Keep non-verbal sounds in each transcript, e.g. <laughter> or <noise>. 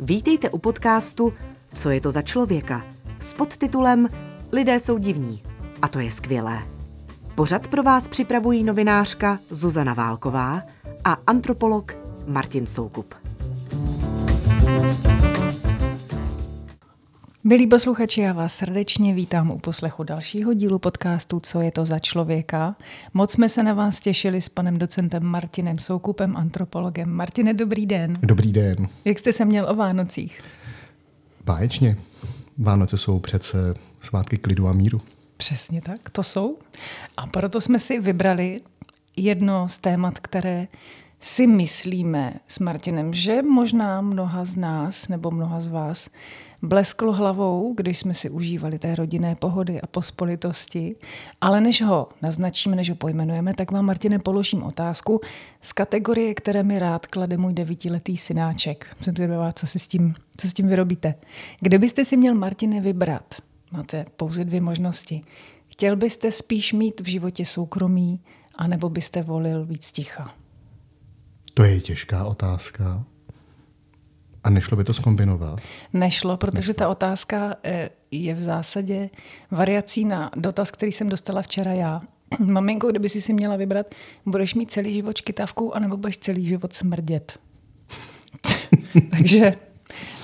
Vítejte u podcastu Co je to za člověka? S podtitulem Lidé jsou divní. A to je skvělé. Pořad pro vás připravují novinářka Zuzana Válková a antropolog Martin Soukup. Milí posluchači, já vás srdečně vítám u poslechu dalšího dílu podcastu Co je to za člověka. Moc jsme se na vás těšili s panem docentem Martinem Soukupem, antropologem. Martine, dobrý den. Dobrý den. Jak jste se měl o Vánocích? Báječně. Vánoce jsou přece svátky klidu a míru. Přesně tak, to jsou. A proto jsme si vybrali jedno z témat, které si myslíme s Martinem, že možná mnoha z nás nebo mnoha z vás blesklo hlavou, když jsme si užívali té rodinné pohody a pospolitosti. Ale než ho naznačíme, než ho pojmenujeme, tak vám, Martine, položím otázku z kategorie, které mi rád klade můj devítiletý synáček. Jsem zvědavá, co si s tím, co s tím vyrobíte. Kde byste si měl, Martine, vybrat? Máte pouze dvě možnosti. Chtěl byste spíš mít v životě soukromí, anebo byste volil víc ticha? To je těžká otázka. A nešlo by to skombinovat? Nešlo, protože nešlo. ta otázka eh, je v zásadě variací na dotaz, který jsem dostala včera já. <clears throat> Maminko, kdyby si si měla vybrat, budeš mít celý život škytavku, anebo budeš celý život smrdět. <laughs> Takže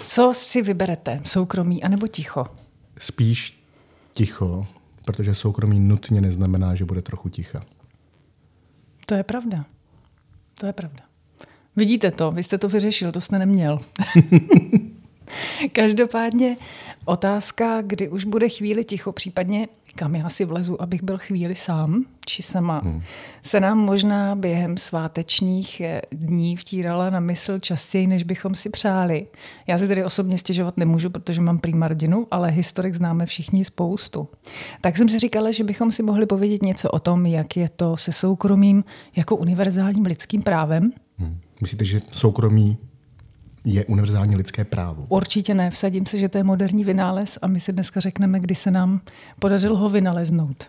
co si vyberete? Soukromí anebo ticho? Spíš ticho, protože soukromí nutně neznamená, že bude trochu ticha. To je pravda. To je pravda. Vidíte to, vy jste to vyřešil, to jste neměl. <laughs> Každopádně otázka, kdy už bude chvíli ticho, případně kam já si vlezu, abych byl chvíli sám, či sama, hmm. se nám možná během svátečních eh, dní vtírala na mysl častěji, než bychom si přáli. Já si tedy osobně stěžovat nemůžu, protože mám prýma rodinu, ale historik známe všichni spoustu. Tak jsem si říkala, že bychom si mohli povědět něco o tom, jak je to se soukromím jako univerzálním lidským právem. Hmm. Myslíte, že soukromí je univerzální lidské právo? Určitě ne. Vsadím se, že to je moderní vynález a my si dneska řekneme, kdy se nám podařilo ho vynaleznout.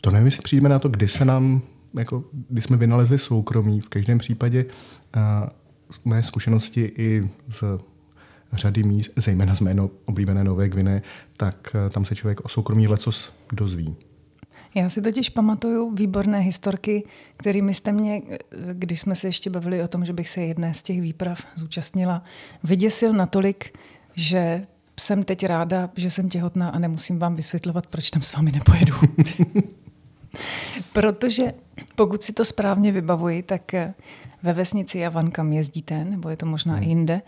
To nevím, jestli přijíme na to, kdy se nám, jako, kdy jsme vynalezli soukromí. V každém případě uh, mé zkušenosti i z řady míst, zejména z mé oblíbené Nové Gvine, tak uh, tam se člověk o soukromí lecos dozví. Já si totiž pamatuju výborné historky, kterými jste mě, když jsme se ještě bavili o tom, že bych se jedné z těch výprav zúčastnila, vyděsil natolik, že jsem teď ráda, že jsem těhotná a nemusím vám vysvětlovat, proč tam s vámi nepojedu. <laughs> Protože pokud si to správně vybavuji, tak ve vesnici Javan, kam jezdíte, nebo je to možná i jinde,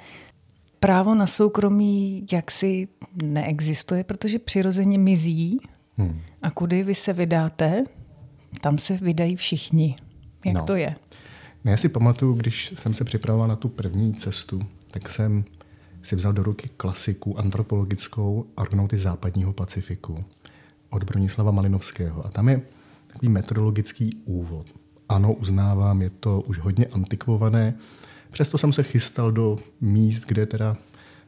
právo na soukromí jaksi neexistuje, protože přirozeně mizí Hmm. A kudy vy se vydáte, tam se vydají všichni. Jak no. to je? No, já si pamatuju, když jsem se připravoval na tu první cestu, tak jsem si vzal do ruky klasiku antropologickou Argonauty západního Pacifiku od Bronislava Malinovského. A tam je takový metodologický úvod. Ano, uznávám, je to už hodně antikvované, přesto jsem se chystal do míst, kde teda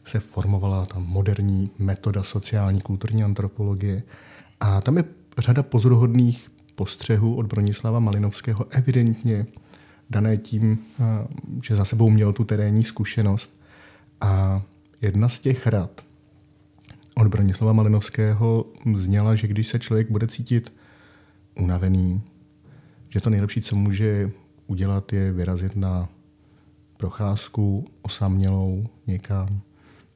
se formovala ta moderní metoda sociální kulturní antropologie – a tam je řada pozoruhodných postřehů od Bronislava Malinovského, evidentně dané tím, že za sebou měl tu terénní zkušenost. A jedna z těch rad od Bronislava Malinovského zněla, že když se člověk bude cítit unavený, že to nejlepší, co může udělat, je vyrazit na procházku osamělou někam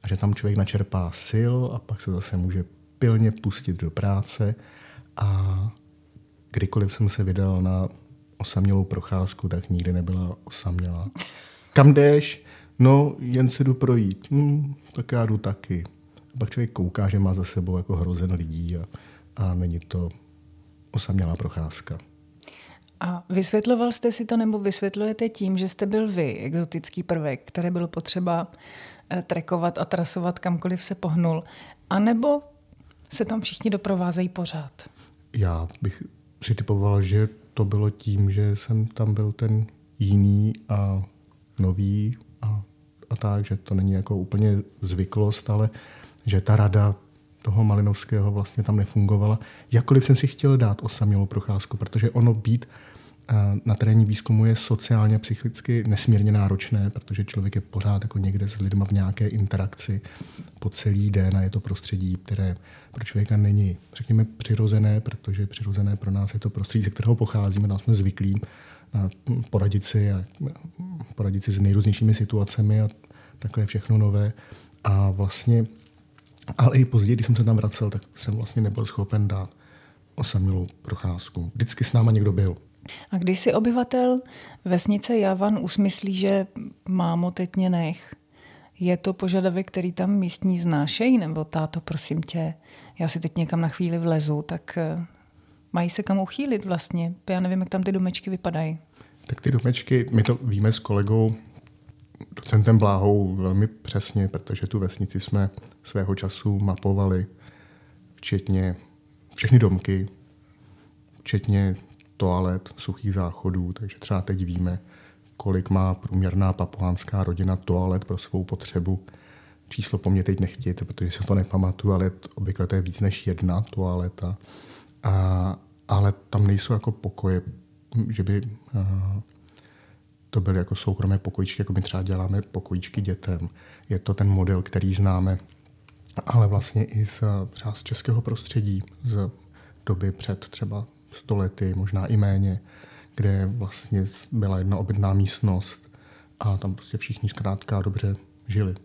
a že tam člověk načerpá sil a pak se zase může pilně pustit do práce a kdykoliv jsem se vydal na osamělou procházku, tak nikdy nebyla osamělá. Kam jdeš? No, jen se jdu projít. Hm, tak já jdu taky. A pak člověk kouká, že má za sebou jako hrozen lidí a, a není to osamělá procházka. A vysvětloval jste si to, nebo vysvětlujete tím, že jste byl vy, exotický prvek, které bylo potřeba eh, trekovat a trasovat kamkoliv se pohnul, anebo se tam všichni doprovázejí pořád? Já bych si typoval, že to bylo tím, že jsem tam byl ten jiný a nový a, a tak, že to není jako úplně zvyklost, ale že ta rada toho Malinovského vlastně tam nefungovala. Jakkoliv jsem si chtěl dát osamělou procházku, protože ono být na terénní výzkumu je sociálně a psychicky nesmírně náročné, protože člověk je pořád jako někde s lidmi v nějaké interakci po celý den a je to prostředí, které pro člověka není, řekněme, přirozené, protože přirozené pro nás je to prostředí, ze kterého pocházíme, tam jsme zvyklí na poradit si, a poradit si s nejrůznějšími situacemi a takhle je všechno nové. A vlastně, ale i později, když jsem se tam vracel, tak jsem vlastně nebyl schopen dát osamělou procházku. Vždycky s náma někdo byl. A když si obyvatel vesnice Javan usmyslí, že mámo, teď mě nech, je to požadavek, který tam místní znášejí, nebo táto, prosím tě, já si teď někam na chvíli vlezu, tak eh, mají se kam uchýlit vlastně. Já nevím, jak tam ty domečky vypadají. Tak ty domečky, my to víme s kolegou docentem Bláhou velmi přesně, protože tu vesnici jsme svého času mapovali, včetně všechny domky, včetně toalet, suchých záchodů, takže třeba teď víme, kolik má průměrná papuánská rodina toalet pro svou potřebu. Číslo po mně teď nechtějte, protože si to nepamatuju, ale obvykle to je víc než jedna toaleta. A, ale tam nejsou jako pokoje, že by a, to byly jako soukromé pokojičky, jako my třeba děláme pokojičky dětem. Je to ten model, který známe, ale vlastně i z, třeba z českého prostředí, z doby před třeba stolety, možná i méně, kde vlastně byla jedna obytná místnost a tam prostě všichni zkrátka dobře žili.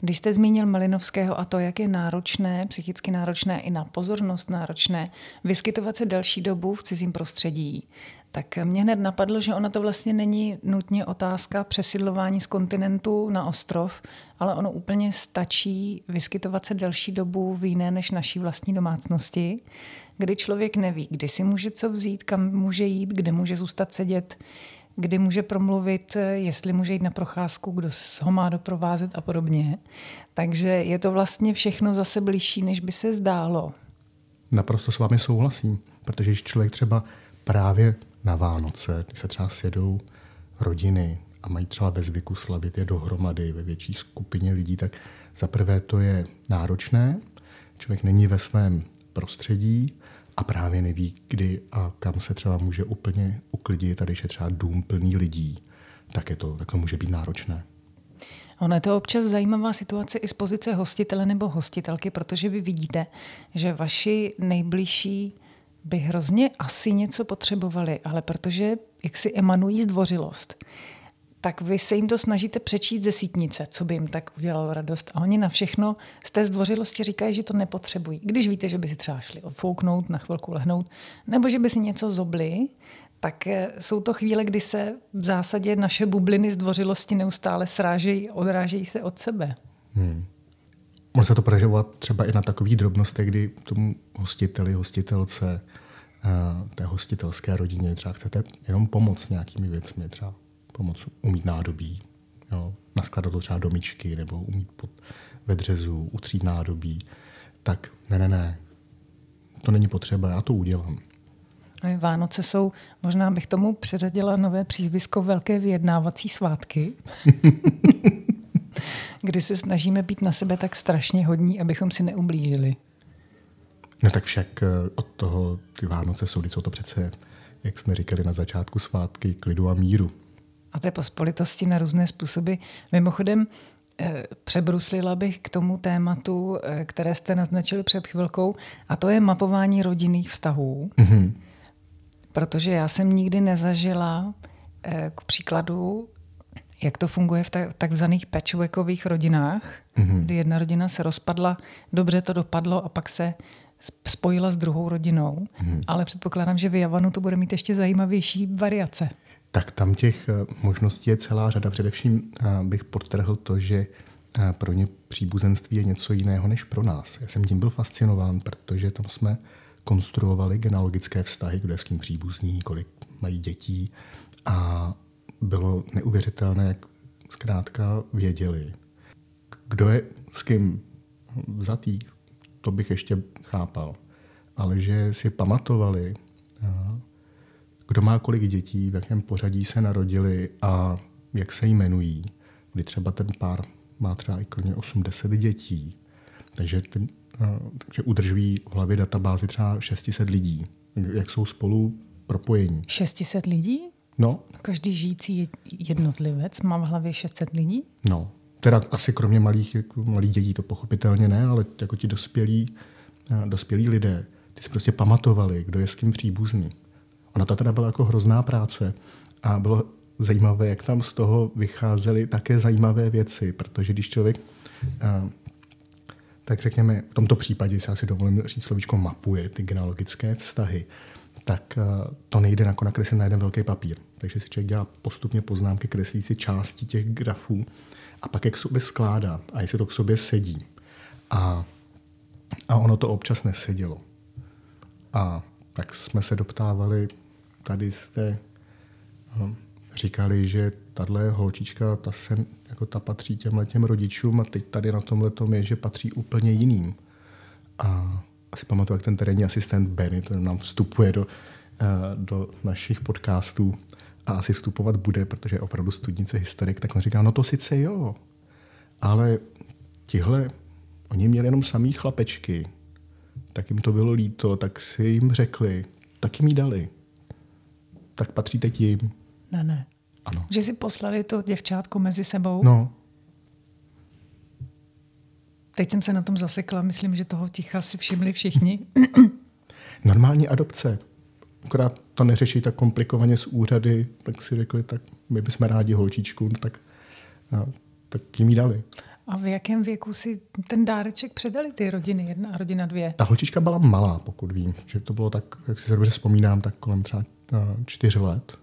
Když jste zmínil Malinovského a to, jak je náročné, psychicky náročné i na pozornost náročné, vyskytovat se další dobu v cizím prostředí, tak mě hned napadlo, že ona to vlastně není nutně otázka přesidlování z kontinentu na ostrov, ale ono úplně stačí vyskytovat se delší dobu v jiné než naší vlastní domácnosti, kdy člověk neví, kdy si může co vzít, kam může jít, kde může zůstat sedět, kdy může promluvit, jestli může jít na procházku, kdo ho má doprovázet a podobně. Takže je to vlastně všechno zase blížší, než by se zdálo. Naprosto s vámi souhlasím, protože když člověk třeba právě na Vánoce, když se třeba sjedou rodiny a mají třeba ve zvyku slavit je dohromady ve větší skupině lidí, tak za prvé to je náročné, člověk není ve svém prostředí a právě neví, kdy a kam se třeba může úplně uklidit. Když je třeba dům plný lidí, tak, je to, tak to může být náročné. Ono je to občas zajímavá situace i z pozice hostitele nebo hostitelky, protože vy vidíte, že vaši nejbližší by hrozně asi něco potřebovali, ale protože jak si emanují zdvořilost, tak vy se jim to snažíte přečíst ze sítnice, co by jim tak udělalo radost. A oni na všechno z té zdvořilosti říkají, že to nepotřebují. Když víte, že by si třeba šli odfouknout, na chvilku lehnout, nebo že by si něco zobli, tak eh, jsou to chvíle, kdy se v zásadě naše bubliny zdvořilosti neustále srážejí, odrážejí se od sebe. Hmm. Může se to proživovat třeba i na takových drobnostech, kdy tomu hostiteli, hostitelce, eh, té hostitelské rodině třeba chcete jenom pomoct nějakými věcmi, třeba pomoct umít nádobí, jo, naskladat to třeba domičky nebo umít pod vedřezu, utřít nádobí, tak ne, ne, ne, to není potřeba, já to udělám. Vánoce jsou, možná bych tomu přeřadila nové přízvisko Velké vyjednávací svátky. <laughs> kdy se snažíme být na sebe tak strašně hodní, abychom si neublížili. No tak však eh, od toho ty Vánoce jsou, jsou to přece, jak jsme říkali na začátku, svátky klidu a míru. A té pospolitosti na různé způsoby. Mimochodem, eh, přebruslila bych k tomu tématu, eh, které jste naznačili před chvilkou, a to je mapování rodinných vztahů. Mm-hmm. Protože já jsem nikdy nezažila k příkladu jak to funguje v takzvaných patchworkových rodinách, mm-hmm. kdy jedna rodina se rozpadla, dobře to dopadlo a pak se spojila s druhou rodinou. Mm-hmm. Ale předpokládám, že v Javanu to bude mít ještě zajímavější variace. Tak tam těch eh, možností je celá řada. Především eh, bych podtrhl to, že eh, pro ně příbuzenství je něco jiného než pro nás. Já jsem tím byl fascinován, protože tam jsme konstruovali genealogické vztahy, kdo je s kým příbuzný, kolik mají dětí a bylo neuvěřitelné, jak zkrátka věděli, kdo je s kým vzatý, to bych ještě chápal. Ale že si pamatovali, kdo má kolik dětí, v jakém pořadí se narodili a jak se jmenují. Kdy třeba ten pár má třeba i klidně 80 dětí. Takže ten takže udržují v hlavě databázi třeba 600 lidí, jak jsou spolu propojení. 600 lidí? No. Každý žijící jednotlivec má v hlavě 600 lidí? No. Teda asi kromě malých, jako malých dětí to pochopitelně ne, ale jako ti dospělí, dospělí lidé, ty si prostě pamatovali, kdo je s kým příbuzný. Ona to teda byla jako hrozná práce a bylo zajímavé, jak tam z toho vycházely také zajímavé věci, protože když člověk, tak řekněme, v tomto případě si asi dovolím říct slovíčko mapuje ty genealogické vztahy, tak to nejde jako nakreslit na jeden velký papír. Takže si člověk dělá postupně poznámky, kreslí si části těch grafů a pak je k sobě skládá a jestli to k sobě sedí. A, a ono to občas nesedělo. A tak jsme se doptávali, tady jste hm, říkali, že tahle holčička, ta, se, jako ta patří těmhle těm rodičům a teď tady na tomhle tom je, že patří úplně jiným. A asi pamatuju, jak ten terénní asistent Benny, to nám vstupuje do, eh, do našich podcastů a asi vstupovat bude, protože je opravdu studnice historik, tak on říká, no to sice jo, ale tihle, oni měli jenom samý chlapečky, tak jim to bylo líto, tak si jim řekli, tak jim jí dali. Tak patří teď jim. Ne, ne. Ano. Že si poslali to děvčátko mezi sebou? No. Teď jsem se na tom zasekla, myslím, že toho ticha si všimli všichni. <clears throat> Normální adopce. Akorát to neřeší tak komplikovaně s úřady, tak si řekli, tak my bychom rádi holčičku, tak, tak jim jí dali. A v jakém věku si ten dáreček předali ty rodiny jedna a rodina dvě? Ta holčička byla malá, pokud vím. Že to bylo tak, jak si se dobře vzpomínám, tak kolem třeba čtyř let,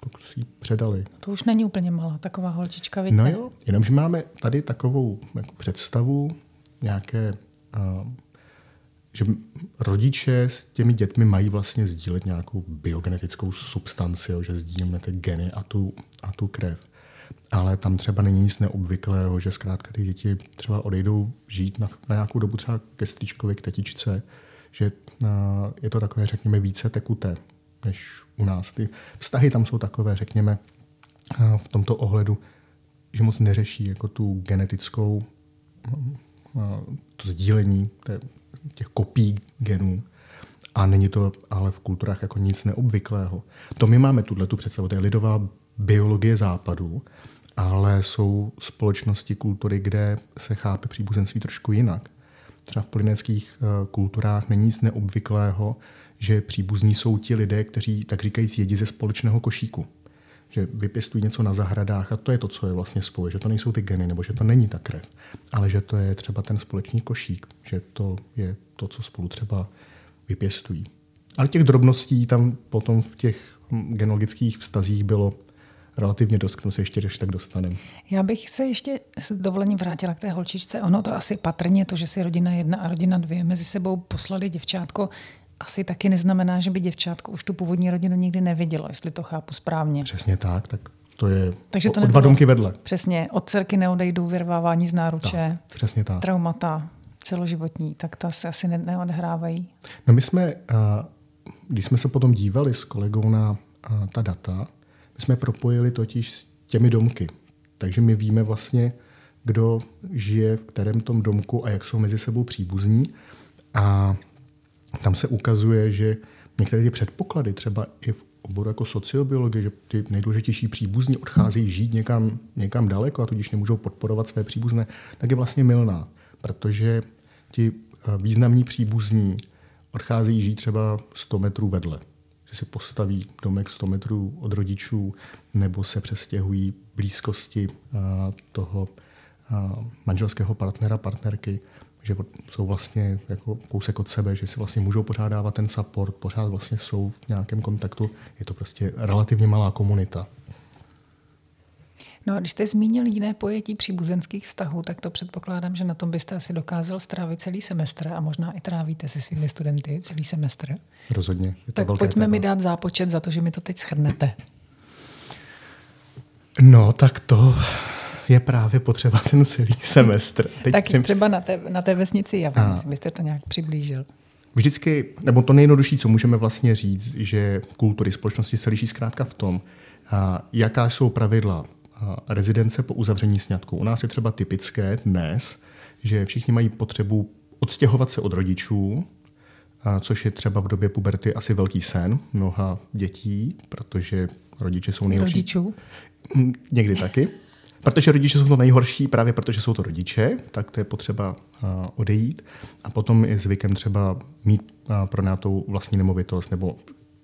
pokud si ji předali. To už není úplně malá, taková holčička, vidíte? No jo, jenomže máme tady takovou jako představu nějaké, uh, že rodiče s těmi dětmi mají vlastně sdílet nějakou biogenetickou substanci, jo, že sdílíme ty geny a tu, a tu krev ale tam třeba není nic neobvyklého, že zkrátka ty děti třeba odejdou žít na, na nějakou dobu třeba ke strýčkovi, k tetičce, že je to takové, řekněme, více tekuté než u nás. Ty vztahy tam jsou takové, řekněme, v tomto ohledu, že moc neřeší jako tu genetickou, to sdílení těch kopí genů. A není to ale v kulturách jako nic neobvyklého. To my máme tuhle tu představu, to je lidová biologie západu, ale jsou společnosti kultury, kde se chápe příbuzenství trošku jinak. Třeba v polinéckých eh, kulturách není nic neobvyklého, že příbuzní jsou ti lidé, kteří, tak říkajíc, jedí ze společného košíku. Že vypěstují něco na zahradách a to je to, co je vlastně spojuje. Že to nejsou ty geny, nebo že to není ta krev, ale že to je třeba ten společný košík, že to je to, co spolu třeba vypěstují. Ale těch drobností tam potom v těch hm, genologických vztazích bylo relativně dost, k tomu se ještě, když tak dostaneme. Já bych se ještě s dovolením vrátila k té holčičce. Ono to asi patrně, to, že si rodina jedna a rodina dvě mezi sebou poslali děvčátko, asi taky neznamená, že by děvčátko už tu původní rodinu nikdy nevidělo, jestli to chápu správně. Přesně tak, tak to je Takže to o, o dva domky vedle. Přesně, od dcerky neodejdou, vyrvávání z náruče, tak, přesně tak. traumata celoživotní, tak to se asi neodehrávají. No my jsme, když jsme se potom dívali s kolegou na ta data, jsme propojili totiž s těmi domky. Takže my víme vlastně, kdo žije v kterém tom domku a jak jsou mezi sebou příbuzní. A tam se ukazuje, že některé ty předpoklady, třeba i v oboru jako sociobiologie, že ty nejdůležitější příbuzní odcházejí žít někam, někam daleko a tudíž nemůžou podporovat své příbuzné, tak je vlastně milná, protože ti eh, významní příbuzní odcházejí žít třeba 100 metrů vedle. Že si postaví domek 100 metrů od rodičů nebo se přestěhují blízkosti toho manželského partnera, partnerky, že jsou vlastně jako kousek od sebe, že si vlastně můžou pořád dávat ten support, pořád vlastně jsou v nějakém kontaktu. Je to prostě relativně malá komunita. No a když jste zmínil jiné pojetí příbuzenských vztahů, tak to předpokládám, že na tom byste asi dokázal strávit celý semestr a možná i trávíte se svými studenty celý semestr. Rozhodně. Je to tak pojďme téma. mi dát zápočet za to, že mi to teď schrnete. No, tak to je právě potřeba ten celý semestr. <laughs> Teď tak tím... třeba na té, na té vesnici Javan, byste to nějak přiblížil. Vždycky, nebo to nejjednodušší, co můžeme vlastně říct, že kultury společnosti se liší zkrátka v tom, jaká jsou pravidla rezidence po uzavření sňatku. U nás je třeba typické dnes, že všichni mají potřebu odstěhovat se od rodičů, a což je třeba v době puberty asi velký sen mnoha dětí, protože rodiče jsou nejhorší. Rodičů? Mm, Někdy taky. Protože rodiče jsou to nejhorší, právě protože jsou to rodiče, tak to je potřeba uh, odejít. A potom je zvykem třeba mít uh, pronatou vlastní nemovitost nebo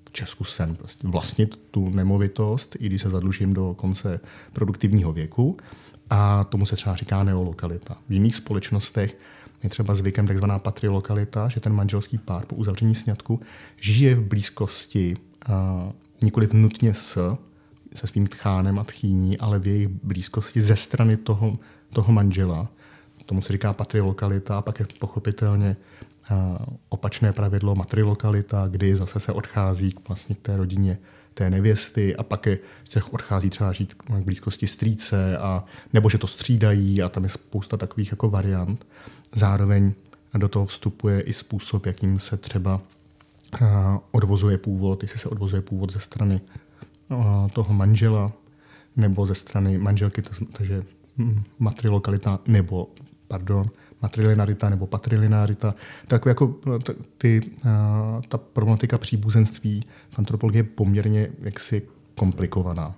v Česku sen, prostě vlastnit tu nemovitost, i když se zadlužím do konce produktivního věku. A tomu se třeba říká neolokalita. V jiných společnostech je třeba zvykem takzvaná patrilokalita, že ten manželský pár po uzavření sňatku žije v blízkosti, uh, nikoli nutně s, se svým tchánem a tchýní, ale v jejich blízkosti ze strany toho, toho manžela. Tomu se říká patrilokalita a pak je pochopitelně uh, opačné pravidlo matrilokalita, kdy zase se odchází k, vlastně k té rodině té nevěsty a pak je, se odchází třeba žít k blízkosti strýce a nebo že to střídají a tam je spousta takových jako variant. Zároveň do toho vstupuje i způsob, jakým se třeba uh, odvozuje původ, jestli se odvozuje původ ze strany toho manžela nebo ze strany manželky, takže hm, matrilokalita nebo, pardon, matrilinarita nebo patrilinarita. Tak jako ty, ta problematika příbuzenství v antropologii je poměrně jaksi komplikovaná.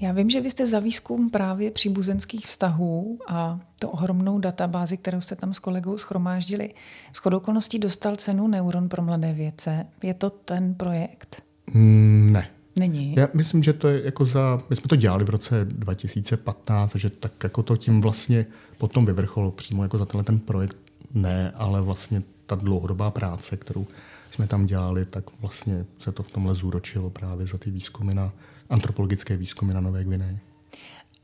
Já vím, že vy jste za výzkum právě příbuzenských vztahů a to ohromnou databázi, kterou jste tam s kolegou schromáždili, s okolností dostal cenu Neuron pro mladé vědce. Je to ten projekt? Mm, ne. Není. Já myslím, že to je jako za... My jsme to dělali v roce 2015, že tak jako to tím vlastně potom vyvrcholo přímo jako za tenhle ten projekt ne, ale vlastně ta dlouhodobá práce, kterou jsme tam dělali, tak vlastně se to v tomhle zúročilo právě za ty výzkumy na antropologické výzkumy na Nové Gvineji.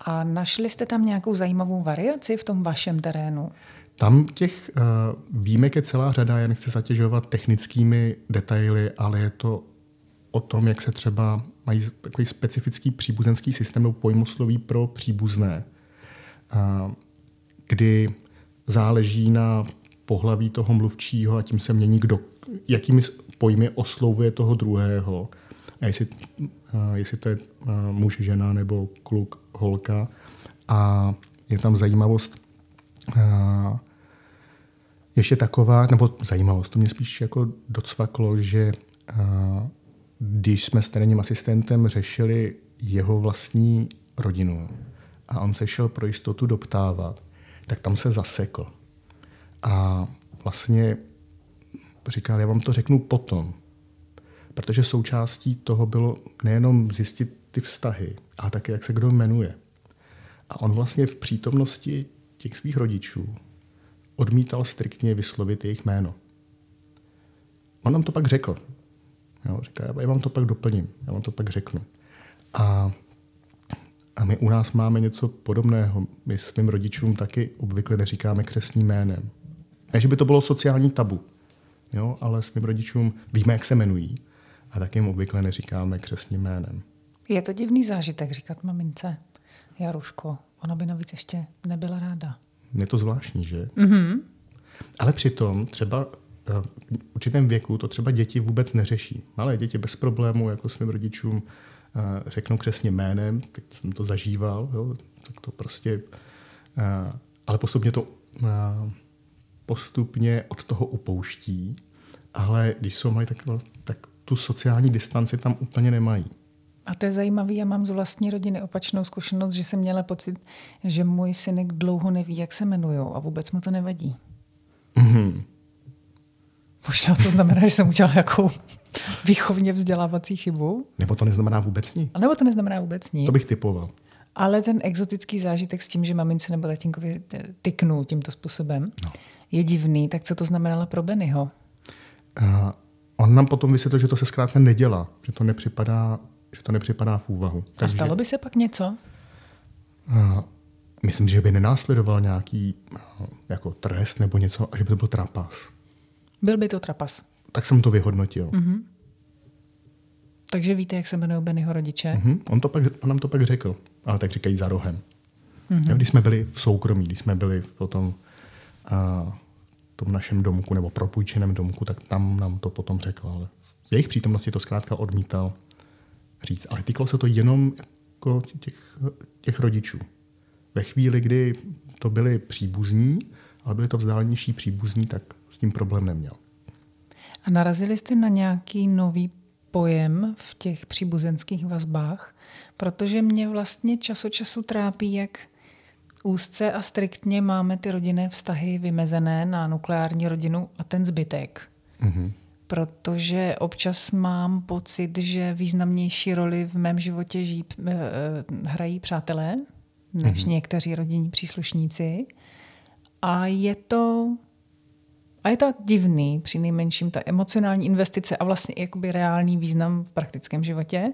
A našli jste tam nějakou zajímavou variaci v tom vašem terénu? Tam těch uh, výjimek je celá řada, já nechci zatěžovat technickými detaily, ale je to o tom, jak se třeba mají takový specifický příbuzenský systém nebo pojmosloví pro příbuzné, kdy záleží na pohlaví toho mluvčího a tím se mění, kdo, jakými pojmy oslovuje toho druhého. A jestli, jestli to je muž, žena nebo kluk, holka. A je tam zajímavost ještě taková, nebo zajímavost, to mě spíš jako docvaklo, že když jsme s terénním asistentem řešili jeho vlastní rodinu a on se šel pro jistotu doptávat, tak tam se zasekl. A vlastně říkal, já vám to řeknu potom, protože součástí toho bylo nejenom zjistit ty vztahy, ale také, jak se kdo jmenuje. A on vlastně v přítomnosti těch svých rodičů odmítal striktně vyslovit jejich jméno. On nám to pak řekl. Jo, říká, já vám to pak doplním, já vám to pak řeknu. A a my u nás máme něco podobného. My svým rodičům taky obvykle neříkáme křesním jménem. Ne, že by to bylo sociální tabu, jo, ale svým rodičům víme, jak se jmenují a tak jim obvykle neříkáme křesním jménem. Je to divný zážitek říkat mamince Jaruško. Ona by navíc ještě nebyla ráda. Je to zvláštní, že? Mm-hmm. Ale přitom třeba v určitém věku to třeba děti vůbec neřeší. Malé děti bez problému jako svým rodičům řeknou křesně jménem, teď jsem to zažíval, jo, tak to prostě, ale postupně to postupně od toho upouští, ale když jsou mají, tak, tak tu sociální distanci tam úplně nemají. A to je zajímavé, já mám z vlastní rodiny opačnou zkušenost, že jsem měla pocit, že můj synek dlouho neví, jak se jmenují a vůbec mu to nevadí. Mm-hmm. Možná to znamená, že jsem udělala jakou výchovně vzdělávací chybu. Nebo to neznamená vůbec nic. A nebo to neznamená vůbec nic. To bych typoval. Ale ten exotický zážitek s tím, že mamince nebo tatínkovi tyknu tímto způsobem, no. je divný. Tak co to znamenalo pro Bennyho? Uh, on nám potom vysvětlil, že to se zkrátka nedělá, že to nepřipadá, že to nepřipadá v úvahu. Takže, A stalo by se pak něco? Uh, myslím, že by nenásledoval nějaký uh, jako trest nebo něco, a že by to byl trapas. Byl by to trapas. Tak jsem to vyhodnotil. Mm-hmm. Takže víte, jak se jmenují Bennyho rodiče? Mm-hmm. On, to pak, on nám to pak řekl, ale tak říkají za rohem. Mm-hmm. Když jsme byli v soukromí, když jsme byli v potom a, tom našem domku nebo propůjčeném domku, tak tam nám to potom řekl. Ale v jejich přítomnosti to zkrátka odmítal říct. Ale týkalo se to jenom jako těch, těch rodičů. Ve chvíli, kdy to byli příbuzní, ale byli to vzdálenější příbuzní, tak s tím problém neměl. A narazili jste na nějaký nový pojem v těch příbuzenských vazbách? Protože mě vlastně čas od času trápí, jak úzce a striktně máme ty rodinné vztahy vymezené na nukleární rodinu a ten zbytek. Mm-hmm. Protože občas mám pocit, že významnější roli v mém životě žijí, eh, hrají přátelé než mm-hmm. někteří rodinní příslušníci. A je to a je to divný, při nejmenším ta emocionální investice a vlastně jakoby reálný význam v praktickém životě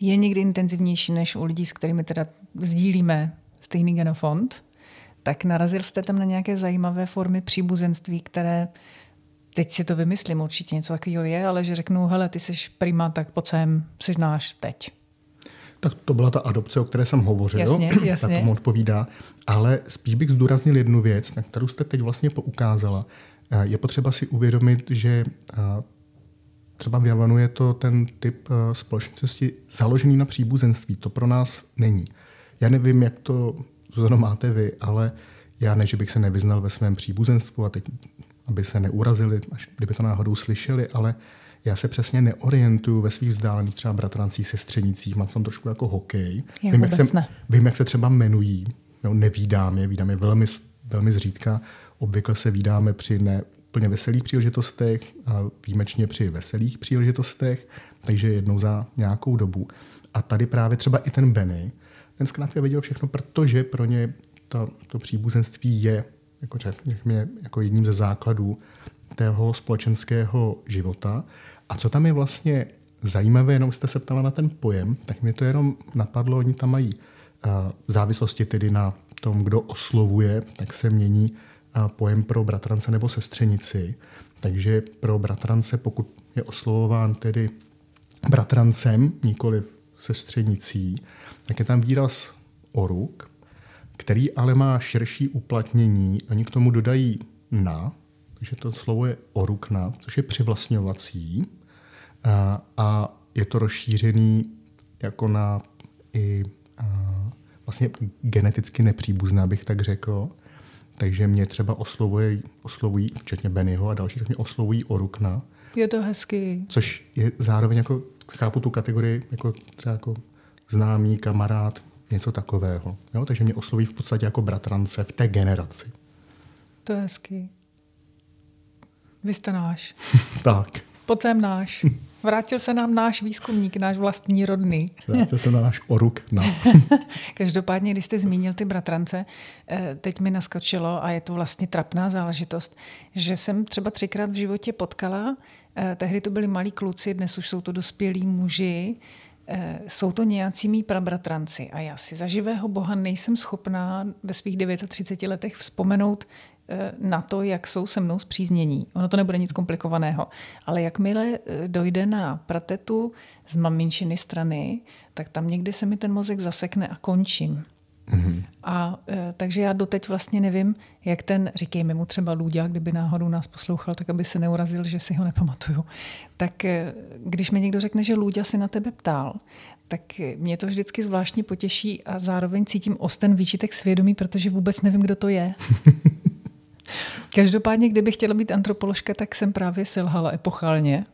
je někdy intenzivnější než u lidí, s kterými teda sdílíme stejný genofond. Tak narazil jste tam na nějaké zajímavé formy příbuzenství, které teď si to vymyslím, určitě něco takového je, ale že řeknu, hele, ty jsi prima, tak pojď sem, jsi náš teď. Tak to byla ta adopce, o které jsem hovořil, jasně, jasně. tak tomu odpovídá. Ale spíš bych zdůraznil jednu věc, na kterou jste teď vlastně poukázala. Je potřeba si uvědomit, že eh, třeba v Javanu je to ten typ eh, společnosti založený na příbuzenství. To pro nás není. Já nevím, jak to zrovna máte vy, ale já ne, že bych se nevyznal ve svém příbuzenstvu a teď, aby se neurazili, až kdyby to náhodou slyšeli, ale já se přesně neorientuju ve svých vzdálených třeba bratrancích, sestřenicích, mám tam trošku jako hokej. Já vím, jak se, ne. vím, jak se třeba jmenují, nevídám je, vídám je velmi, velmi zřídka. Obvykle se vídáme při ne úplně veselých příležitostech, výjimečně při veselých příležitostech, takže jednou za nějakou dobu. A tady právě třeba i ten Benny, ten zkrátka věděl všechno, protože pro ně to, to příbuzenství je jako, řekněme, jako jedním ze základů tého společenského života. A co tam je vlastně zajímavé, jenom jste se ptala na ten pojem, tak mi to jenom napadlo, oni tam mají uh, v závislosti tedy na tom, kdo oslovuje, tak se mění uh, pojem pro bratrance nebo sestřenici. Takže pro bratrance, pokud je oslovován tedy bratrancem, nikoli sestřenicí, tak je tam výraz oruk, který ale má širší uplatnění. Oni k tomu dodají na, takže to slovo je orukna, což je přivlastňovací a, a je to rozšířený jako na i a, vlastně geneticky nepříbuzné, bych tak řekl. Takže mě třeba oslovuje, oslovují, včetně Bennyho a další, tak mě oslovují orukna. Je to hezký. Což je zároveň jako, chápu tu kategorii jako třeba jako známý, kamarád, něco takového. Jo? Takže mě osloví v podstatě jako bratrance v té generaci. To je hezký. Vy jste náš. <laughs> tak. Pojď sem náš. <laughs> Vrátil se nám náš výzkumník, náš vlastní rodný. Vrátil se na náš oruk. No. <laughs> Každopádně, když jste zmínil ty bratrance, eh, teď mi naskočilo, a je to vlastně trapná záležitost, že jsem třeba třikrát v životě potkala, eh, tehdy to byli malí kluci, dnes už jsou to dospělí muži, Eh, jsou to nějací mý prabratranci a já si za živého boha nejsem schopná ve svých 39 letech vzpomenout na to, jak jsou se mnou zpříznění. Ono to nebude nic komplikovaného. Ale jakmile eh, dojde na pratetu z maminčiny strany, tak tam někdy se mi ten mozek zasekne a končím. Mm-hmm. A e, takže já doteď vlastně nevím, jak ten, říkejme mu třeba Lůďa, kdyby náhodou nás poslouchal, tak aby se neurazil, že si ho nepamatuju. Tak e, když mi někdo řekne, že Lůďa si na tebe ptal, tak mě to vždycky zvláštně potěší a zároveň cítím osten výčitek svědomí, protože vůbec nevím, kdo to je. <laughs> Každopádně, kdybych chtěla být antropoložka, tak jsem právě selhala epochálně.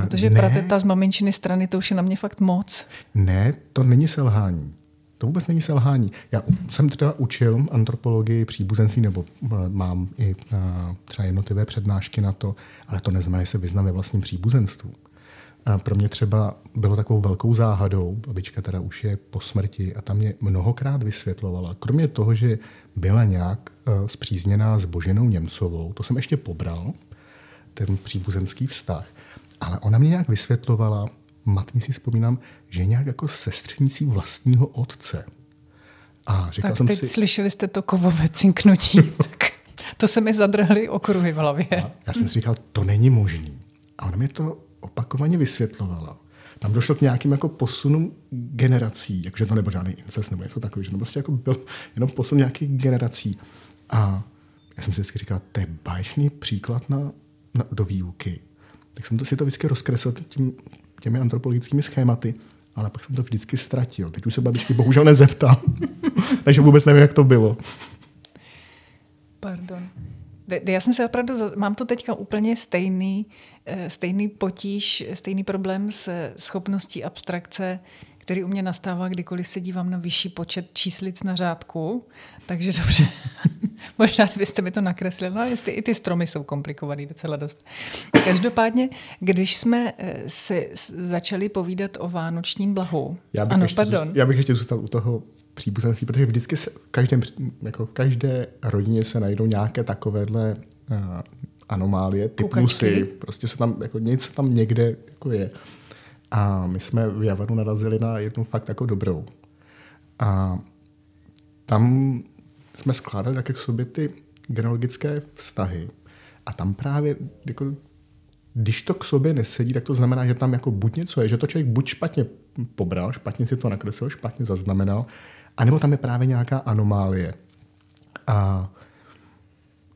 Protože ne. prateta z maminčiny strany, to už je na mě fakt moc. Ne, to není selhání. To vůbec není selhání. Já jsem teda učil antropologii příbuzenství, nebo eh, mám i eh, třeba jednotlivé přednášky na to, ale to neznamená, že se vyznám ve vlastním příbuzenstvu. A pro mě třeba bylo takovou velkou záhadou, babička teda už je po smrti a tam mě mnohokrát vysvětlovala, kromě toho, že byla nějak zpřízněná s Boženou Němcovou, to jsem ještě pobral, ten příbuzenský vztah, ale ona mě nějak vysvětlovala, matně si vzpomínám, že nějak jako sestřenicí vlastního otce. A říkal tak jsem teď si... slyšeli jste to kovové cinknutí. <laughs> tak to se mi zadrhly okruhy v hlavě. A já jsem si říkal, to není možný. A ona mi to opakovaně vysvětlovala. Tam došlo k nějakým jako posunům generací, jakože to nebyl žádný incest nebo něco takového, že to prostě jako byl jenom posun nějakých generací. A já jsem si vždycky říkal, to je báječný příklad na, na, do výuky. Tak jsem to si to vždycky rozkreslil tím, těmi antropologickými schématy, ale pak jsem to vždycky ztratil. Teď už se babičky bohužel nezeptám. <laughs> Takže vůbec nevím, jak to bylo. Pardon. Já jsem se opravdu, mám to teďka úplně stejný, eh, stejný potíž, stejný problém s schopností abstrakce, který u mě nastává, kdykoliv se dívám na vyšší počet číslic na řádku. Takže dobře, <laughs> možná byste mi to nakreslili. No, jestli i ty stromy jsou komplikovaný docela dost. Každopádně, když jsme eh, se začali povídat o vánočním blahu. Já bych, ano, ještě, pardon. já bych ještě zůstal u toho příbuzenství, protože vždycky se v, každém, jako v každé rodině se najdou nějaké takovéhle uh, anomálie, typnusy, prostě se tam, jako něco tam někde jako je. A my jsme v Javanu narazili na jednu fakt jako dobrou. A tam jsme skládali tak k sobě ty genealogické vztahy. A tam právě, jako, když to k sobě nesedí, tak to znamená, že tam jako buď něco je, že to člověk buď špatně pobral, špatně si to nakreslil, špatně zaznamenal, anebo tam je právě nějaká anomálie. A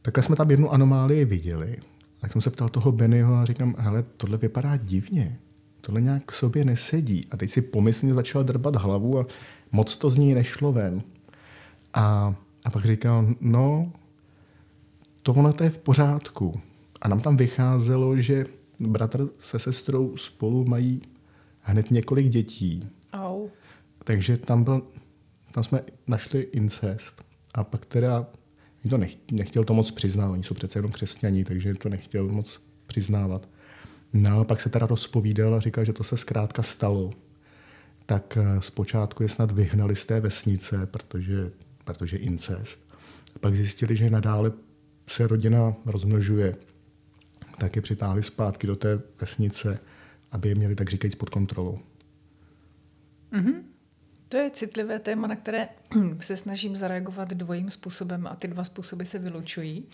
takhle jsme tam jednu anomálii viděli. Tak jsem se ptal toho Bennyho a říkám, hele, tohle vypadá divně. Tohle nějak k sobě nesedí. A teď si pomyslně začal drbat hlavu a moc to z ní nešlo ven. A, a pak říkal, no, to ono to je v pořádku. A nám tam vycházelo, že bratr se sestrou spolu mají hned několik dětí. Au. Takže tam byl tam jsme našli incest a pak teda to nech, nechtěl to moc přiznat, oni jsou přece jenom křesťaní, takže to nechtěl moc přiznávat. No a pak se teda rozpovídal a říkal, že to se zkrátka stalo. Tak eh, zpočátku je snad vyhnali z té vesnice, protože, protože incest. Pak zjistili, že nadále se rodina rozmnožuje. Tak je přitáhli zpátky do té vesnice, aby je měli tak říkajíc pod kontrolou. Mm-hmm. To je citlivé téma, na které <clears throat> se snažím zareagovat dvojím způsobem a ty dva způsoby se vylučují.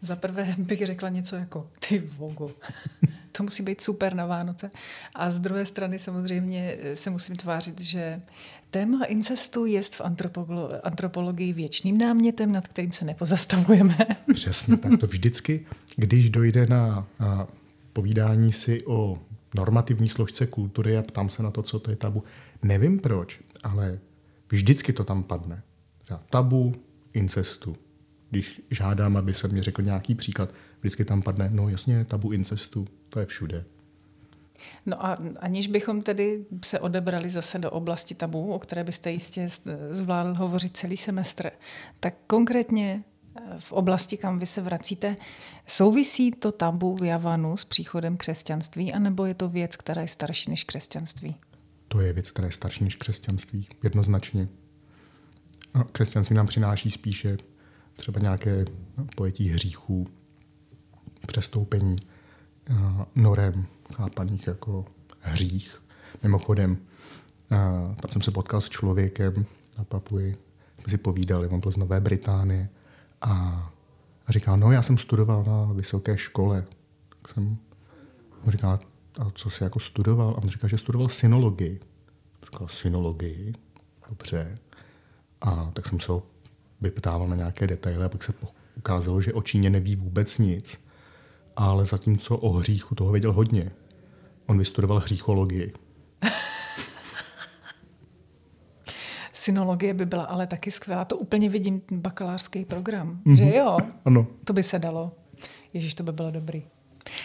Za prvé <laughs> bych řekla něco jako ty vogo. <laughs> to musí být super na Vánoce. A z druhé strany samozřejmě eh, se musím tvářit, že téma incestu je v antropolo- antropologii věčným námětem, nad kterým se nepozastavujeme. <laughs> Přesně tak. To vždycky, když dojde na, na povídání si o normativní složce kultury a ptám se na to, co to je tabu, nevím proč, ale vždycky to tam padne. Třeba tabu incestu. Když žádám, aby se mě řekl nějaký příklad, vždycky tam padne, no jasně, tabu incestu, to je všude. No a aniž bychom tedy se odebrali zase do oblasti tabu, o které byste jistě zvládl hovořit celý semestr, tak konkrétně eh, v oblasti, kam vy se vracíte, souvisí to tabu v Javanu s příchodem křesťanství, anebo je to věc, která je starší než křesťanství? To je věc, která je starší než křesťanství, jednoznačně. A křesťanství nám přináší spíše třeba nějaké pojetí hříchů, přestoupení norem chápaných jako hřích. Mimochodem, tam jsem se potkal s člověkem na Papuji, jsme si povídali, on byl z Nové Británie a, říkal, no já jsem studoval na vysoké škole. Tak jsem mu říkal, a co jsi jako studoval? A on říkal, že studoval synologii. Říkal, synologii? Dobře. A tak jsem se ho vyptával na nějaké detaily a pak se ukázalo, že o Číně neví vůbec nic. Ale zatímco o hříchu toho věděl hodně. On vystudoval hříchologii. <laughs> Synologie by byla ale taky skvělá. To úplně vidím bakalářský program. Mm-hmm. Že jo? Ano. To by se dalo. Ježíš, to by bylo dobrý.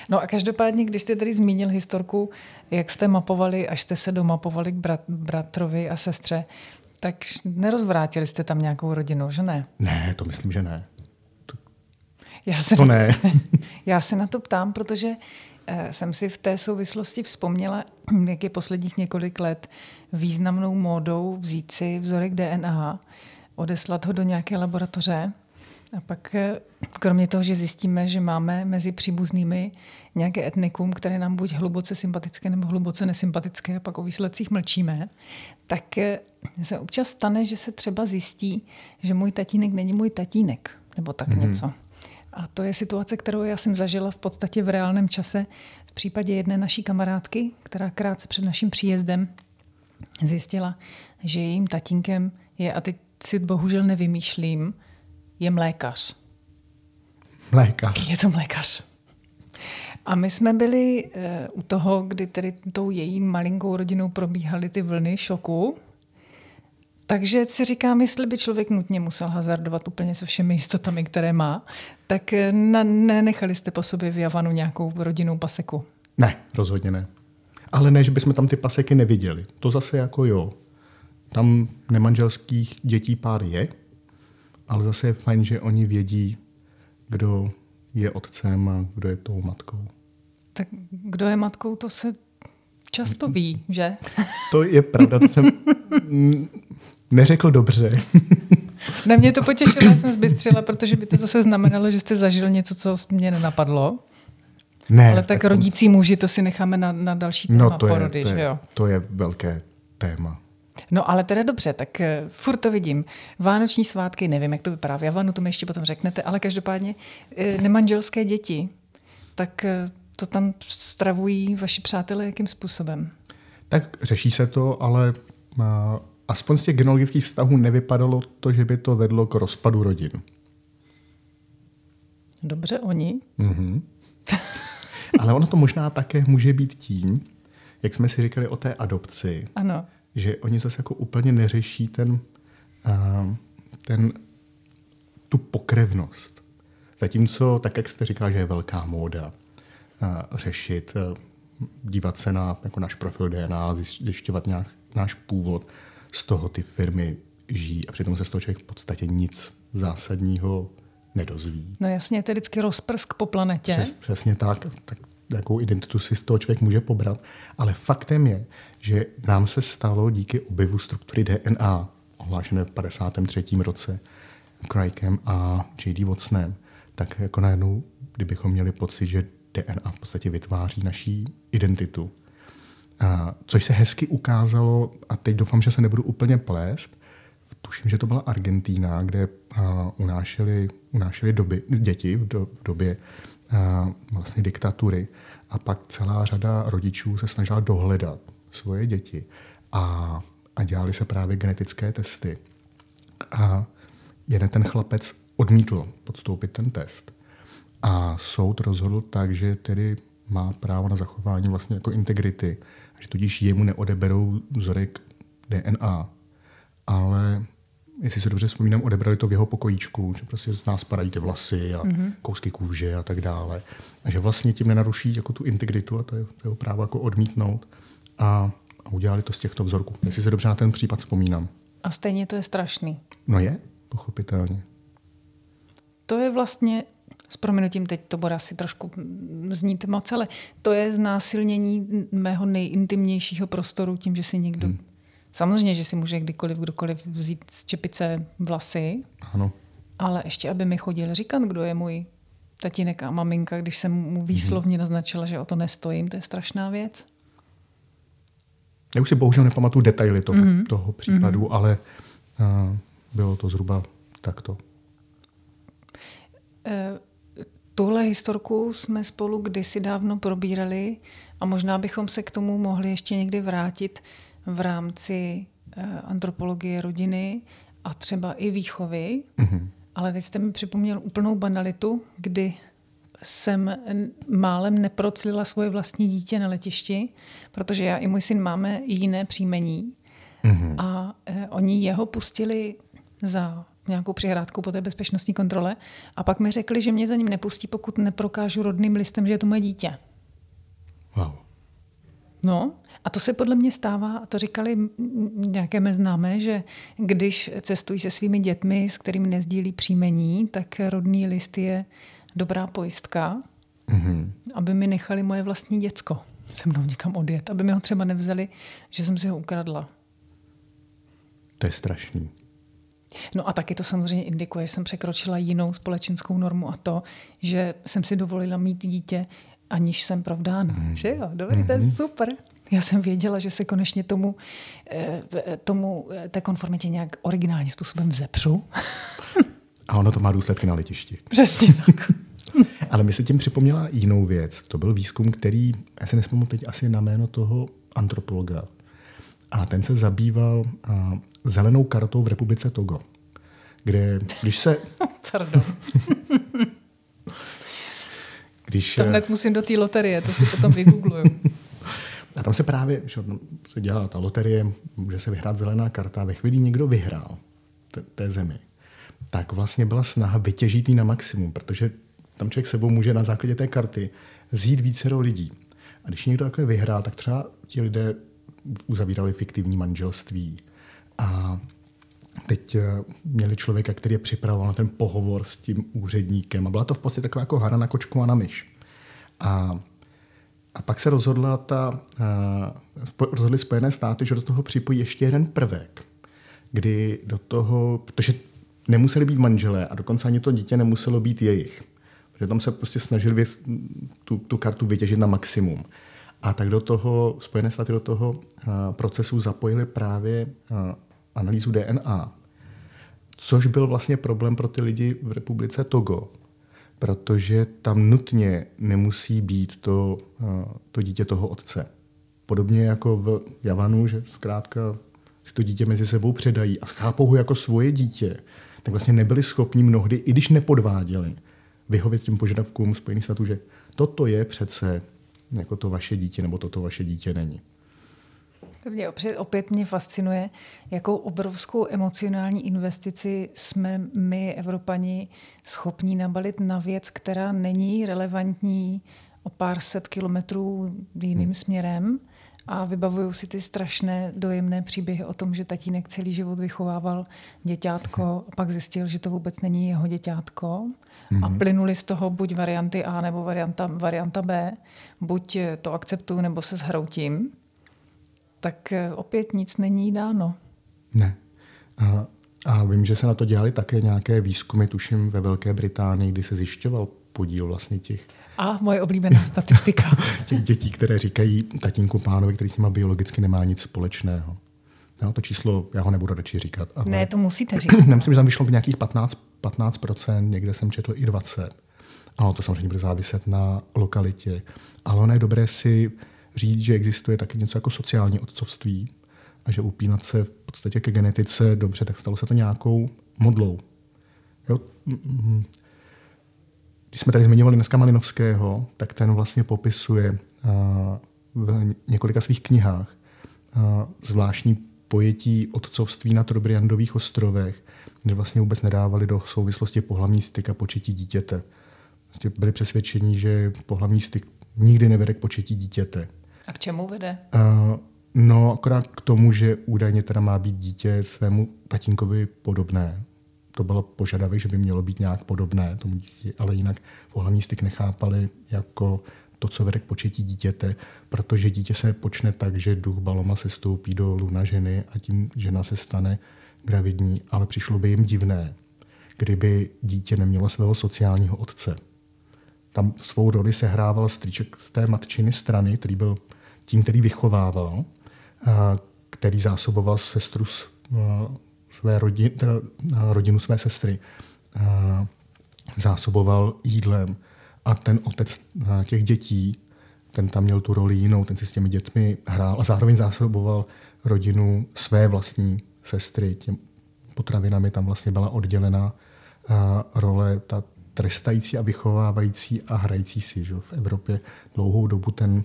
No a každopádně, když jste tady zmínil historku, jak jste mapovali, až jste se domapovali k brat, bratrovi a sestře, tak nerozvrátili jste tam nějakou rodinu, že ne? Ne, to myslím, že ne. To, já se to na, ne. <laughs> já se na to ptám, protože eh, jsem si v té souvislosti vzpomněla, <clears throat> jak je posledních několik let významnou módou vzít si vzorek DNA, odeslat ho do nějaké laboratoře a pak eh, kromě toho, že zjistíme, že máme mezi příbuznými nějaké etnikum, které nám buď hluboce sympatické nebo hluboce nesympatické a pak o výsledcích mlčíme, tak eh, se občas stane, že se třeba zjistí, že můj tatínek není můj tatínek nebo tak mm-hmm. něco. A to je situace, kterou já jsem zažila v podstatě v reálném čase v případě jedné naší kamarádky, která krátce před naším příjezdem zjistila, že jejím tatínkem je, a teď si bohužel nevymýšlím, je mlékař. Mlékař. Je to mlékař. A my jsme byli uh, u toho, kdy tedy tou její malinkou rodinou probíhaly ty vlny šoku. Takže si říkám, jestli by člověk nutně musel hazardovat úplně se všemi jistotami, které má, tak eh, na, nenechali jste po sobě v Javanu nějakou rodinnou paseku? Ne, rozhodně ne. Ale ne, že bychom tam ty paseky neviděli. To zase jako jo. Tam nemanželských dětí pár je, ale zase je fajn, že oni vědí, kdo je otcem a kdo je tou matkou. Tak kdo je matkou, to se často ví, že? <laughs> To je pravda, to jsem neřekl dobře. Na mě to potěšilo, jsem zbystřila, protože by to zase znamenalo, že jste zažil něco, co mě nenapadlo. Ne. Ale tak, tak rodící muži, to si necháme na, na další téma no, to porody, je, to že je, jo? To je velké téma. No ale teda dobře, tak uh, furt to vidím. Vánoční svátky, nevím, jak to vypadá v Javanu, to mi ještě potom řeknete, ale každopádně uh, nemanželské děti, tak uh, to tam stravují vaši přátelé jakým způsobem? Tak řeší se to, ale aspoň z těch genealogických vztahů nevypadalo to, že by to vedlo k rozpadu rodin. Dobře, oni. Mm-hmm. <laughs> ale ono to možná také může být tím, jak jsme si říkali o té adopci. Ano že oni zase jako úplně neřeší ten, uh, ten, tu pokrevnost. Zatímco, tak jak jste říkal, že je velká móda uh, řešit, uh, dívat se na jako náš profil DNA, zjišťovat nějak náš původ, z toho ty firmy žijí a přitom se z toho člověk v podstatě nic zásadního nedozví. No jasně, to je vždycky rozprsk po planetě. Přes, přesně tak. tak jakou identitu si z toho člověk může pobrat. Ale faktem je, že nám se stalo díky objevu struktury DNA, ohlášené v 53. roce Craikem a J.D. Watsonem, tak jako najednou, kdybychom měli pocit, že DNA v podstatě vytváří naší identitu. A, což se hezky ukázalo, a teď doufám, že se nebudu úplně plést, tuším, že to byla Argentína, kde a, unášeli, unášeli doby, děti v, do, v době vlastně diktatury a pak celá řada rodičů se snažila dohledat svoje děti a, a dělali se právě genetické testy. A jeden ten chlapec odmítl podstoupit ten test. A soud rozhodl tak, že tedy má právo na zachování vlastně jako integrity, že tudíž jemu neodeberou vzorek DNA, ale jestli se dobře vzpomínám, odebrali to v jeho pokojíčku, že prostě z nás padají ty vlasy a mm-hmm. kousky kůže a tak dále. A že vlastně tím nenaruší jako tu integritu a to je, to jeho právo jako odmítnout. A, a udělali to z těchto vzorků. Jestli se dobře na ten případ vzpomínám. A stejně to je strašný. No je, pochopitelně. To je vlastně, s proměnutím teď to bude asi trošku znít moc, ale to je znásilnění mého nejintimnějšího prostoru tím, že si někdo hmm Samozřejmě, že si může kdykoliv, kdokoliv vzít z čepice vlasy. Ano. Ale ještě, aby mi chodil říkat, kdo je můj tatínek a maminka, když jsem mu výslovně naznačila, že o to nestojím, to je strašná věc. Já už si bohužel nepamatuju detaily toho, mm-hmm. toho případu, mm-hmm. ale uh, bylo to zhruba takto. Uh, tuhle historku jsme spolu kdysi dávno probírali a možná bychom se k tomu mohli ještě někdy vrátit. Uh, v rámci uh, antropologie rodiny a třeba i výchovy. Mm-hmm. Ale teď jste mi připomněl úplnou banalitu, kdy jsem málem neproclila svoje vlastní dítě na letišti, protože já i můj syn máme jiné příjmení. Mm-hmm. A eh, oni jeho pustili za nějakou přihrádku po té bezpečnostní kontrole a pak mi řekli, že mě za ním nepustí, pokud neprokážu rodným listem, že je to moje dítě. Wow. No, a to se podle mě stává, a to říkali nějaké mé známé, že když cestují se svými dětmi, s kterými nezdílí příjmení, tak rodný list je dobrá pojistka, mm-hmm. aby mi nechali moje vlastní děcko se mnou někam odjet, aby mi ho třeba nevzali, že jsem si ho ukradla. To je strašný. No a taky to samozřejmě indikuje, že jsem překročila jinou společenskou normu a to, že jsem si dovolila mít dítě, aniž jsem provdána. Mm. Že jo? Dobrý, mm-hmm. to je mhm. super. Já jsem věděla, že se konečně tomu, eh, tomu eh, té konformitě nějak originálním způsobem vzepřu. <laughs> A ono to má důsledky na letišti. Přesně tak. <laughs> Ale mi se tím připomněla jinou věc. To byl výzkum, který, já si nespomínám teď asi na jméno toho antropologa. A ten se zabýval a, zelenou kartou v republice Togo. Kde, když se... <laughs> Pardon. když, to hned musím do té loterie, to si potom vygoogluju. A tam se právě, že se dělá ta loterie, může se vyhrát zelená karta, ve chvíli někdo vyhrál té, té zemi, tak vlastně byla snaha vytěžit ji na maximum, protože tam člověk sebou může na základě té karty zjít více lidí. A když někdo takhle vyhrál, tak třeba ti lidé uzavírali fiktivní manželství. A teď eh, měli člověka, který je připravoval na ten pohovor s tím úředníkem. A byla to v podstatě taková jako hra na kočku a na myš. A, a pak se rozhodla ta, uh, rozhodly Spojené státy, že do toho připojí ještě jeden prvek, kdy do toho, protože nemuseli být manželé a dokonce ani to dítě nemuselo být jejich. Protože tam se prostě snažili věc, tu, tu kartu vytěžit na maximum. A tak do toho, Spojené státy do toho uh, procesu zapojili právě uh, analýzu DNA, což byl vlastně problém pro ty lidi v republice Togo, protože tam nutně nemusí být to, uh, to dítě toho otce. Podobně jako v Javanu, že zkrátka si to dítě mezi sebou předají a chápou ho jako svoje dítě, tak vlastně nebyli schopni mnohdy, i když nepodváděli, vyhovět těm požadavkům Spojených států, že toto je přece jako to vaše dítě, nebo toto vaše dítě není. To mě opět, opět mě fascinuje, jakou obrovskou emocionální investici jsme my, Evropani, schopní nabalit na věc, která není relevantní o pár set kilometrů jiným hmm. směrem. A vybavuju si ty strašné dojemné příběhy o tom, že tatínek celý život vychovával děťátko a pak zjistil, že to vůbec není jeho děťátko. Mm-hmm. a plynuli z toho buď varianty A nebo varianta, varianta B, buď to akceptuju nebo se zhroutím, tak eh, opět nic není dáno. Ne. A, a vím, že se na to dělali také nějaké výzkumy, tuším ve Velké Británii, kdy se zjišťoval podíl vlastně těch a moje oblíbená statistika. <laughs> těch dětí, které říkají tatínku pánovi, který s nima biologicky nemá nic společného. Jo, to číslo, já ho nebudu radši říkat. Ale ne, to musíte <clears throat> říct. Nemyslím, že tam vyšlo nějakých 15, 15%, někde jsem četl i 20%. Ano, to samozřejmě bude záviset na lokalitě. Ale ono je dobré si říct, že existuje taky něco jako sociální otcovství a že upínat se v podstatě ke genetice dobře, tak stalo se to nějakou modlou. Jo? Když jsme tady zmiňovali dneska Malinovského, tak ten vlastně popisuje v několika svých knihách zvláštní pojetí otcovství na Trobriandových ostrovech, kde vlastně vůbec nedávali do souvislosti pohlavní styk a početí dítěte. Vlastně byli přesvědčeni, že pohlavní styk nikdy nevede k početí dítěte. A k čemu vede? Uh, no, akorát k tomu, že údajně teda má být dítě svému tatínkovi podobné. To bylo požadavek, že by mělo být nějak podobné tomu dítěti, ale jinak pohlavní styk nechápali jako to, co vede k početí dítěte, protože dítě se počne tak, že duch Baloma se stoupí do luna ženy a tím žena se stane gravidní, ale přišlo by jim divné, kdyby dítě nemělo svého sociálního otce. Tam svou roli sehrával strýček z té matčiny strany, který byl tím, který vychovával, který zásoboval sestru své rodin, rodinu své sestry, zásoboval jídlem a ten otec těch dětí, ten tam měl tu roli jinou, ten si s těmi dětmi hrál a zároveň zásoboval rodinu své vlastní sestry. Těm potravinami tam vlastně byla oddělena role ta trestající a vychovávající a hrající si. Že? V Evropě dlouhou dobu ten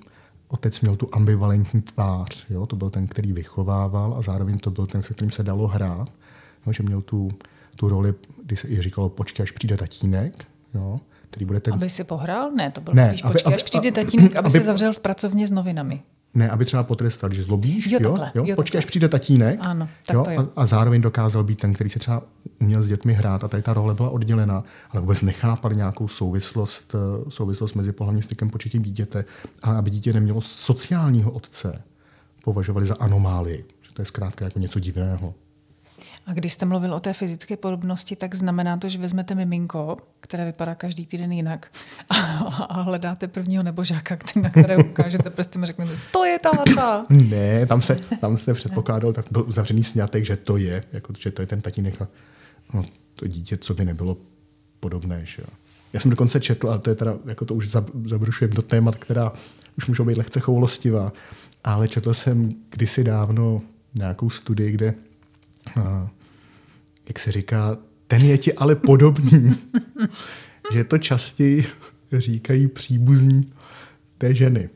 otec měl tu ambivalentní tvář. Jo? To byl ten, který vychovával a zároveň to byl ten, se kterým se dalo hrát. Jo? Že měl tu, tu roli, kdy se i říkalo, počkej, až přijde tatínek. Jo? Který bude ten... Aby si pohrál? Ne, to byl ne, aby, počkej, aby, až přijde tatínek, aby, aby se zavřel v pracovně s novinami. Ne, aby třeba potrestal, že zlobíš, jo, takhle, jo, jo, počkej, až přijde tatínek, ano, tak jo, to a, a zároveň dokázal být ten, který se třeba uměl s dětmi hrát a tady ta role byla oddělena, ale vůbec nechápal nějakou souvislost, eh, souvislost mezi pohlavním stykem početím dítěte a aby dítě nemělo sociálního otce, považovali za anomálii, že to je zkrátka jako něco divného. A když jste mluvil o té fyzické podobnosti, tak znamená to, že vezmete miminko, které vypadá každý týden jinak a, a hledáte prvního nebožáka, který, na které ukážete prstem a řeknete, to je táta. <clears throat> Ne, tam se, tam se předpokládal, tak byl uzavřený snětek, že to je, jako, že to je ten tatínek a no, to dítě, co by nebylo podobné. Že jo. Já jsem dokonce četl, a to je teda, jako to už zabrušujem do témat, která už můžou být lehce choulostivá, ale četl jsem kdysi dávno nějakou studii, kde jak se říká, ten je ti ale podobný. <laughs> že to častěji říkají příbuzní té ženy.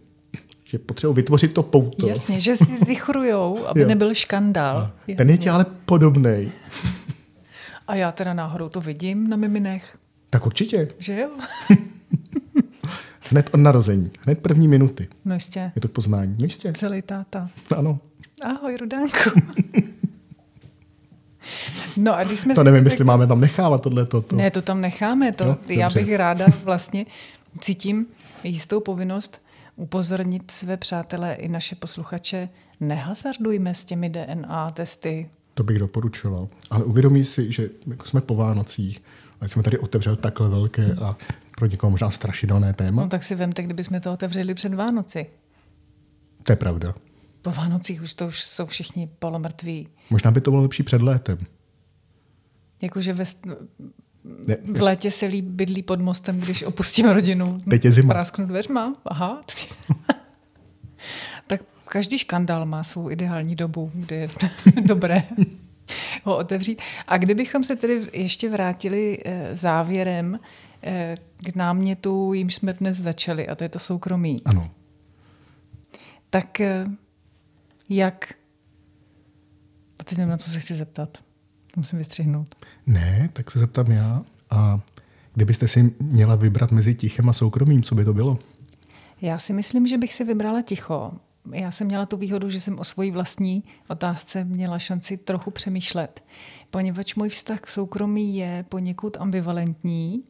ještě potřebuji vytvořit to pouto. Jasně, že si zichrujou, <laughs> aby Jo. nebyl škandál. Ten je ti ale podobný. A já teda náhodou to vidím na miminech, Tak určitě. že jo? <laughs> Hned od narození. Hned první minuty. No jistě, Je to poznání. No jistě. celý táta. Ano. Ahoj, Rudánku. No a když jsme To nevím, tak- jestli máme tam nechávat tohle. To. Ne, to tam necháme. To, Jo, já dobře. bych ráda vlastně cítím jistou povinnost upozornit své přátelé i naše posluchače, nehazardujme s těmi DNA testy. To bych doporučoval. Ale uvědomí si, že jako jsme po Vánocích, ale jsme tady otevřeli takhle velké a pro někoho možná strašidelné téma. No tak si vemte, kdybychom to otevřeli před Vánoci. To je pravda. Po Vánocích už to už jsou všichni polomrtví. Možná by to bylo lepší před létem. Jakože ve, Ne, v létě se líp bydlí pod mostem, když opustím rodinu. Teď je zima. Prásknu dveřma. Aha. <laughs> tak každý škandál má svou ideální dobu, kdy je <laughs> dobré ho otevřít. A kdybychom se tedy ještě vrátili eh, závěrem eh, k námětu, jimž jsme dnes začali, a to je to soukromí, Ano. tak eh, jak... A teď nevím, na co se chci zeptat. To musím vystřihnout. Ne, tak se zeptám já. A kdybyste si měla vybrat mezi tichem a soukromým, co by to bylo? Já si myslím, že bych si vybrala ticho. Já jsem měla tu výhodu, že jsem o svojí vlastní otázce měla šanci trochu přemýšlet, poněvadž můj vztah k soukromí je poněkud ambivalentní.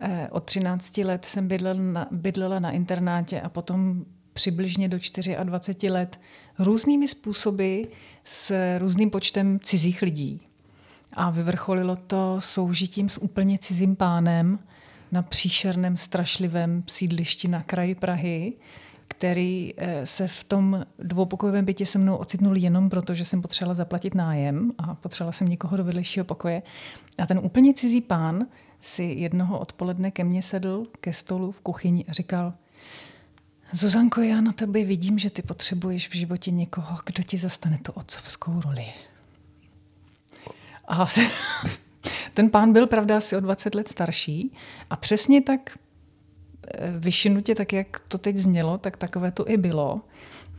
Eh, Od 13 let jsem bydlela na, bydlela na internátě a potom přibližně do 24 let různými způsoby s různým počtem cizích lidí. A vyvrcholilo to soužitím s úplně cizím pánem na příšerném, strašlivém sídlišti na kraji Prahy, který eh, se v tom dvoupokojovém bytě se mnou ocitnul jenom proto, že jsem potřebovala zaplatit nájem a potřebovala jsem někoho do vedlejšího pokoje. A ten úplně cizí pán si jednoho odpoledne ke mně sedl ke stolu v kuchyni a říkal, Zuzanko, já na tebe vidím, že ty potřebuješ v životě někoho, kdo ti zastane tu otcovskou roli. A <laughs> ten pán byl, pravda, asi o 20 let starší a přesně tak eh, vyšinutě, tak jak to teď znělo, tak takové to i bylo.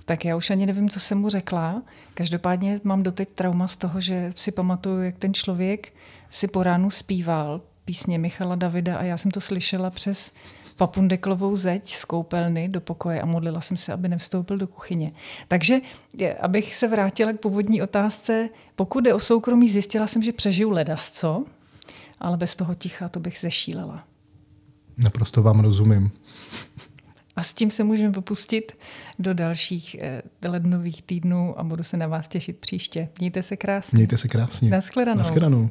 Tak já už ani nevím, co jsem mu řekla. Každopádně mám doteď trauma z toho, že si pamatuju, jak ten člověk si po ránu zpíval písně Michala Davida a já jsem to slyšela přes papundeklovou zeď z koupelny do pokoje a modlila jsem se, aby nevstoupil do kuchyně. Takže, abych se vrátila k původní otázce, pokud jde o soukromí, zjistila jsem, že přežiju ledasco, ale bez toho ticha to bych zešílela. Naprosto vám rozumím. A s tím se můžeme popustit do dalších eh, lednových týdnů a budu se na vás těšit příště. Mějte se krásně. Mějte se krásně. Naschledanou. Naschledanou.